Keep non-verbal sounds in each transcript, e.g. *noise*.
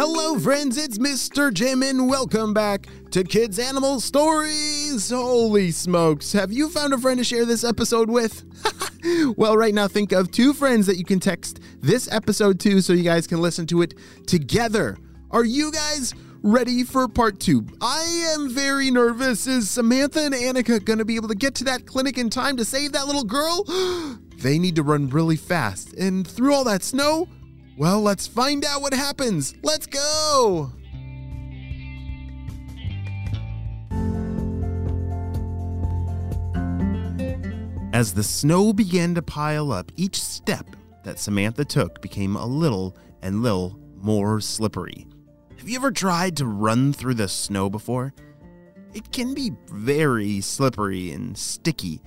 Hello, friends, it's Mr. Jim, and welcome back to Kids Animal Stories. Holy smokes, have you found a friend to share this episode with? *laughs* well, right now, think of two friends that you can text this episode to so you guys can listen to it together. Are you guys ready for part two? I am very nervous. Is Samantha and Annika going to be able to get to that clinic in time to save that little girl? *gasps* they need to run really fast, and through all that snow, well, let's find out what happens. Let's go! As the snow began to pile up, each step that Samantha took became a little and little more slippery. Have you ever tried to run through the snow before? It can be very slippery and sticky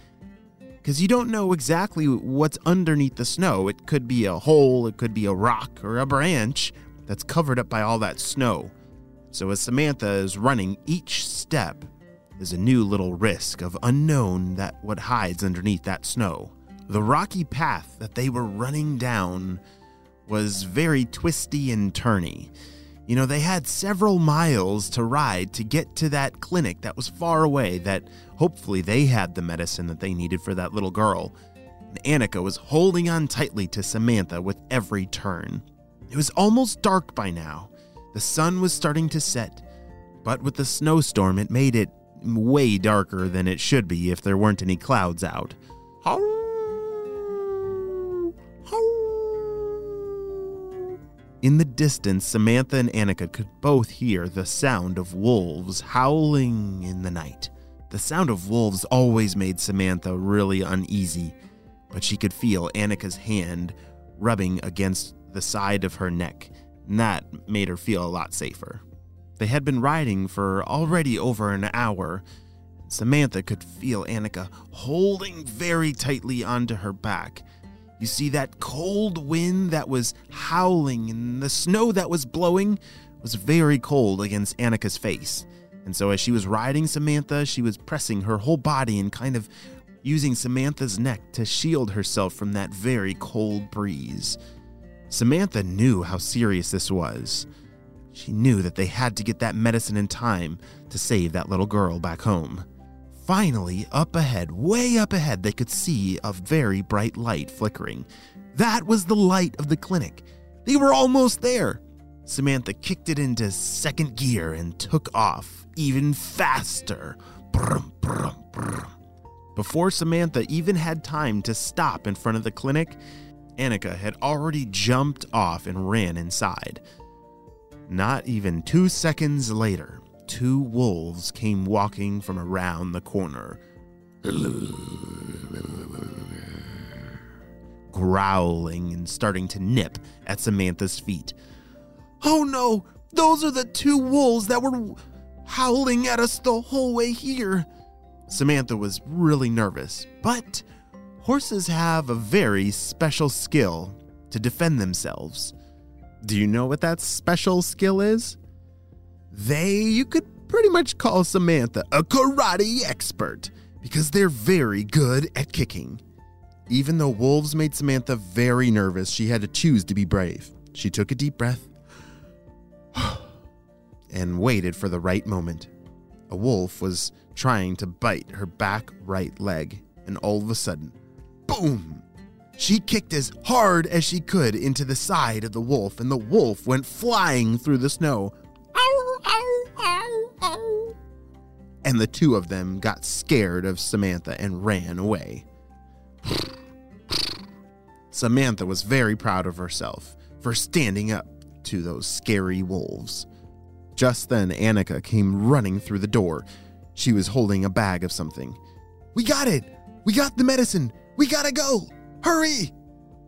because you don't know exactly what's underneath the snow. It could be a hole, it could be a rock or a branch that's covered up by all that snow. So, as Samantha is running, each step is a new little risk of unknown that what hides underneath that snow. The rocky path that they were running down was very twisty and turny. You know, they had several miles to ride to get to that clinic that was far away, that hopefully they had the medicine that they needed for that little girl. And Annika was holding on tightly to Samantha with every turn. It was almost dark by now. The sun was starting to set, but with the snowstorm, it made it way darker than it should be if there weren't any clouds out. In the distance, Samantha and Annika could both hear the sound of wolves howling in the night. The sound of wolves always made Samantha really uneasy, but she could feel Annika's hand rubbing against the side of her neck, and that made her feel a lot safer. They had been riding for already over an hour. Samantha could feel Annika holding very tightly onto her back you see that cold wind that was howling and the snow that was blowing was very cold against Annika's face. And so, as she was riding Samantha, she was pressing her whole body and kind of using Samantha's neck to shield herself from that very cold breeze. Samantha knew how serious this was. She knew that they had to get that medicine in time to save that little girl back home. Finally, up ahead, way up ahead, they could see a very bright light flickering. That was the light of the clinic. They were almost there. Samantha kicked it into second gear and took off even faster. Brum, brum, brum. Before Samantha even had time to stop in front of the clinic, Annika had already jumped off and ran inside. Not even two seconds later, two wolves came walking from around the corner. Growling and starting to nip at Samantha's feet. Oh no, those are the two wolves that were howling at us the whole way here. Samantha was really nervous, but horses have a very special skill to defend themselves. Do you know what that special skill is? They, you could pretty much call Samantha a karate expert because they're very good at kicking. Even though wolves made Samantha very nervous, she had to choose to be brave. She took a deep breath *sighs* and waited for the right moment. A wolf was trying to bite her back right leg, and all of a sudden, boom! She kicked as hard as she could into the side of the wolf, and the wolf went flying through the snow, and the two of them got scared of Samantha and ran away. Samantha was very proud of herself for standing up to those scary wolves. Just then, Annika came running through the door. She was holding a bag of something. We got it! We got the medicine! We gotta go! Hurry!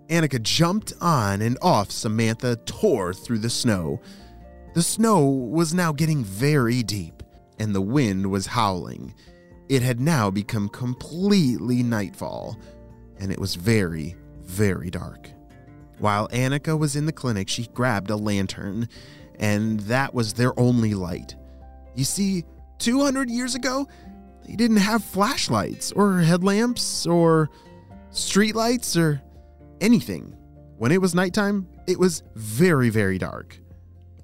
Annika jumped on and off. Samantha tore through the snow. The snow was now getting very deep, and the wind was howling. It had now become completely nightfall, and it was very, very dark. While Annika was in the clinic, she grabbed a lantern, and that was their only light. You see, 200 years ago, they didn't have flashlights or headlamps or streetlights or anything. When it was nighttime, it was very, very dark.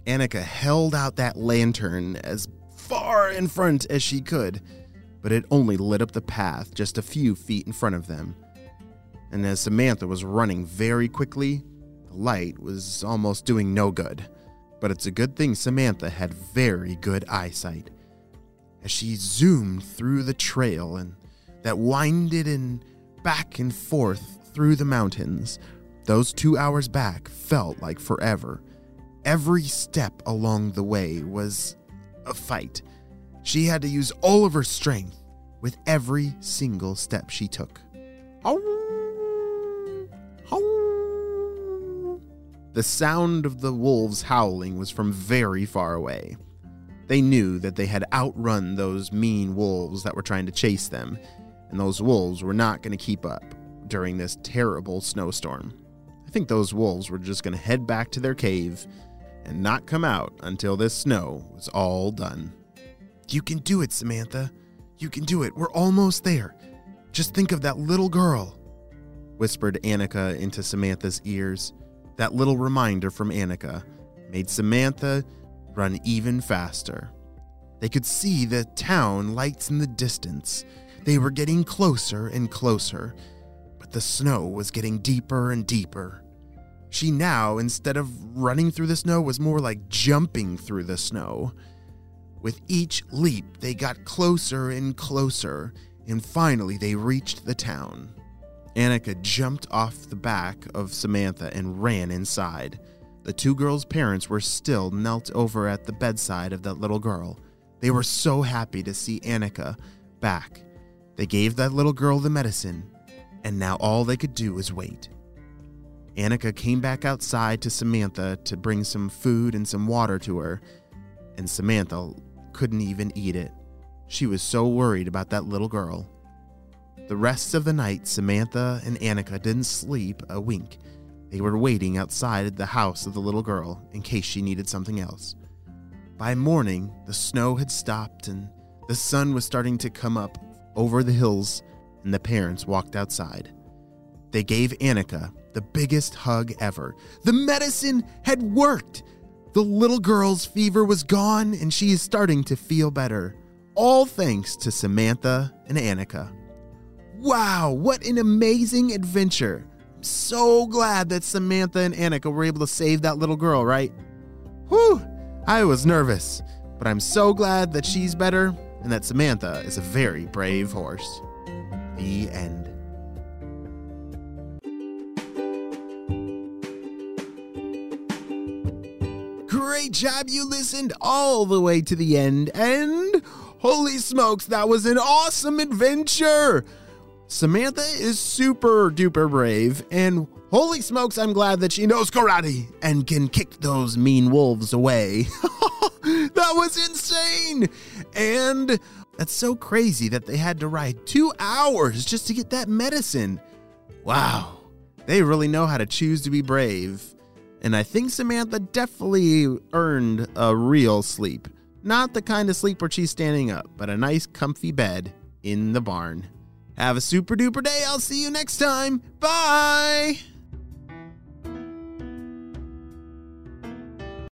Annika held out that lantern as far in front as she could, but it only lit up the path just a few feet in front of them. And as Samantha was running very quickly, the light was almost doing no good. But it's a good thing Samantha had very good eyesight. As she zoomed through the trail and that winded and back and forth through the mountains, those two hours back felt like forever. Every step along the way was a fight. She had to use all of her strength with every single step she took. The sound of the wolves howling was from very far away. They knew that they had outrun those mean wolves that were trying to chase them, and those wolves were not going to keep up during this terrible snowstorm. I think those wolves were just going to head back to their cave and not come out until this snow was all done. You can do it, Samantha. You can do it. We're almost there. Just think of that little girl, whispered Annika into Samantha's ears. That little reminder from Annika made Samantha run even faster. They could see the town lights in the distance. They were getting closer and closer, but the snow was getting deeper and deeper. She now, instead of running through the snow, was more like jumping through the snow. With each leap, they got closer and closer, and finally they reached the town. Annika jumped off the back of Samantha and ran inside. The two girls' parents were still knelt over at the bedside of that little girl. They were so happy to see Annika back. They gave that little girl the medicine, and now all they could do was wait. Annika came back outside to Samantha to bring some food and some water to her, and Samantha couldn't even eat it. She was so worried about that little girl. The rest of the night, Samantha and Annika didn't sleep a wink. They were waiting outside the house of the little girl in case she needed something else. By morning, the snow had stopped and the sun was starting to come up over the hills, and the parents walked outside. They gave Annika the biggest hug ever. The medicine had worked! The little girl's fever was gone and she is starting to feel better. All thanks to Samantha and Annika. Wow, what an amazing adventure! I'm so glad that Samantha and Annika were able to save that little girl, right? Whew, I was nervous, but I'm so glad that she's better and that Samantha is a very brave horse. The end. Great job, you listened all the way to the end, and holy smokes, that was an awesome adventure! Samantha is super duper brave, and holy smokes, I'm glad that she knows karate and can kick those mean wolves away. *laughs* that was insane! And that's so crazy that they had to ride two hours just to get that medicine. Wow, they really know how to choose to be brave. And I think Samantha definitely earned a real sleep. Not the kind of sleep where she's standing up, but a nice, comfy bed in the barn. Have a super duper day. I'll see you next time. Bye.